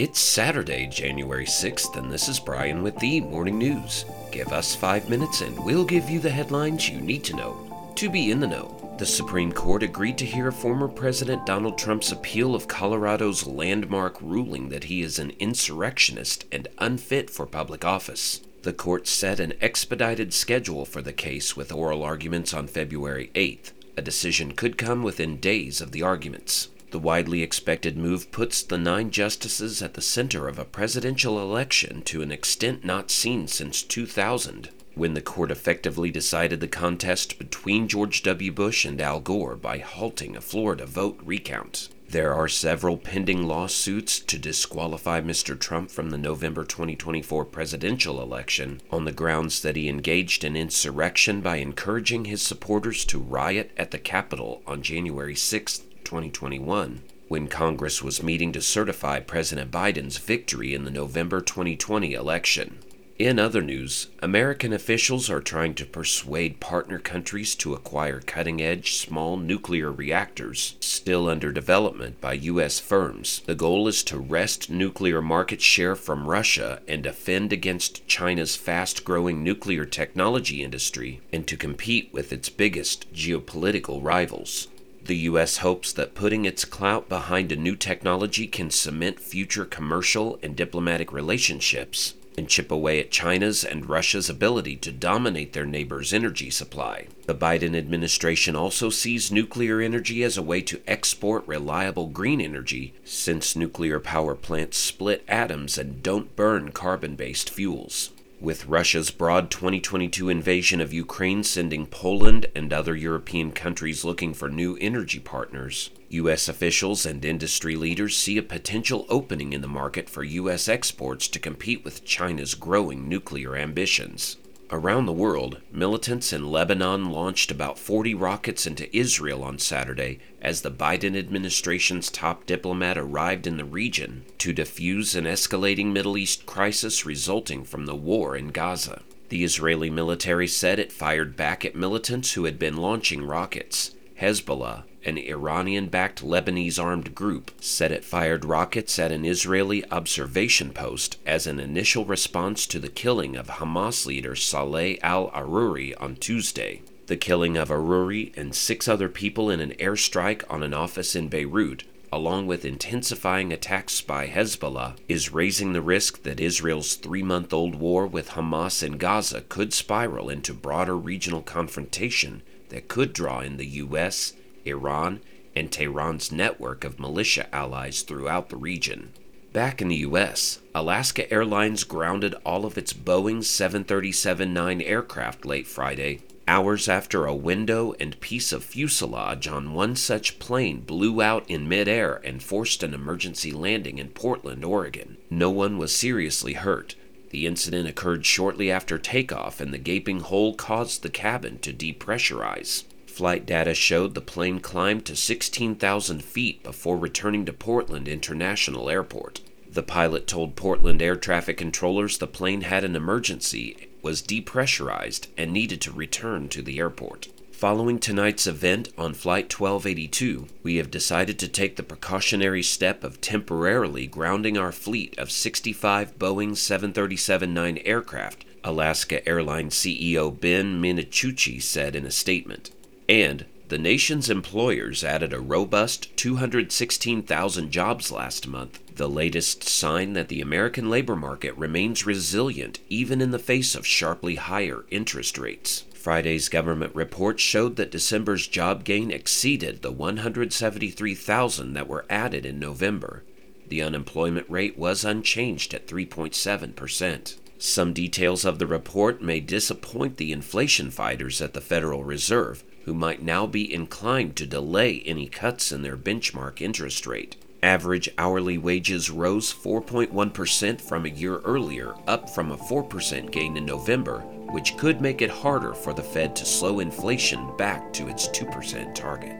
It's Saturday, January 6th, and this is Brian with the Morning News. Give us five minutes and we'll give you the headlines you need to know to be in the know. The Supreme Court agreed to hear former President Donald Trump's appeal of Colorado's landmark ruling that he is an insurrectionist and unfit for public office. The court set an expedited schedule for the case with oral arguments on February 8th. A decision could come within days of the arguments. The widely expected move puts the nine justices at the center of a presidential election to an extent not seen since 2000, when the court effectively decided the contest between George W. Bush and Al Gore by halting a Florida vote recount. There are several pending lawsuits to disqualify Mr. Trump from the November 2024 presidential election on the grounds that he engaged in insurrection by encouraging his supporters to riot at the Capitol on January 6, 2021, when Congress was meeting to certify President Biden's victory in the November 2020 election. In other news, American officials are trying to persuade partner countries to acquire cutting edge small nuclear reactors still under development by U.S. firms. The goal is to wrest nuclear market share from Russia and defend against China's fast growing nuclear technology industry and to compete with its biggest geopolitical rivals. The U.S. hopes that putting its clout behind a new technology can cement future commercial and diplomatic relationships and chip away at China's and Russia's ability to dominate their neighbors' energy supply. The Biden administration also sees nuclear energy as a way to export reliable green energy, since nuclear power plants split atoms and don't burn carbon based fuels. With Russia's broad 2022 invasion of Ukraine sending Poland and other European countries looking for new energy partners, U.S. officials and industry leaders see a potential opening in the market for U.S. exports to compete with China's growing nuclear ambitions. Around the world, militants in Lebanon launched about 40 rockets into Israel on Saturday as the Biden administration's top diplomat arrived in the region to defuse an escalating Middle East crisis resulting from the war in Gaza. The Israeli military said it fired back at militants who had been launching rockets. Hezbollah, an Iranian backed Lebanese armed group, said it fired rockets at an Israeli observation post as an initial response to the killing of Hamas leader Saleh al Aruri on Tuesday. The killing of Aruri and six other people in an airstrike on an office in Beirut, along with intensifying attacks by Hezbollah, is raising the risk that Israel's three month old war with Hamas in Gaza could spiral into broader regional confrontation that could draw in the U.S., Iran, and Tehran's network of militia allies throughout the region. Back in the US, Alaska Airlines grounded all of its Boeing 737 9 aircraft late Friday, hours after a window and piece of fuselage on one such plane blew out in midair and forced an emergency landing in Portland, Oregon. No one was seriously hurt. The incident occurred shortly after takeoff, and the gaping hole caused the cabin to depressurize. Flight data showed the plane climbed to 16,000 feet before returning to Portland International Airport. The pilot told Portland air traffic controllers the plane had an emergency, was depressurized, and needed to return to the airport. Following tonight's event on Flight 1282, we have decided to take the precautionary step of temporarily grounding our fleet of 65 Boeing 737 9 aircraft, Alaska Airlines CEO Ben Minicucci said in a statement and the nation's employers added a robust 216,000 jobs last month, the latest sign that the American labor market remains resilient even in the face of sharply higher interest rates. Friday's government report showed that December's job gain exceeded the 173,000 that were added in November. The unemployment rate was unchanged at 3.7%. Some details of the report may disappoint the inflation fighters at the Federal Reserve, who might now be inclined to delay any cuts in their benchmark interest rate. Average hourly wages rose 4.1% from a year earlier, up from a 4% gain in November, which could make it harder for the Fed to slow inflation back to its 2% target.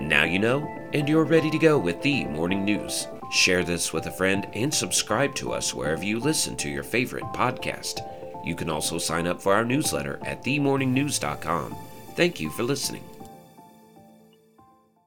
Now you know, and you're ready to go with the morning news. Share this with a friend and subscribe to us wherever you listen to your favorite podcast. You can also sign up for our newsletter at themorningnews.com. Thank you for listening.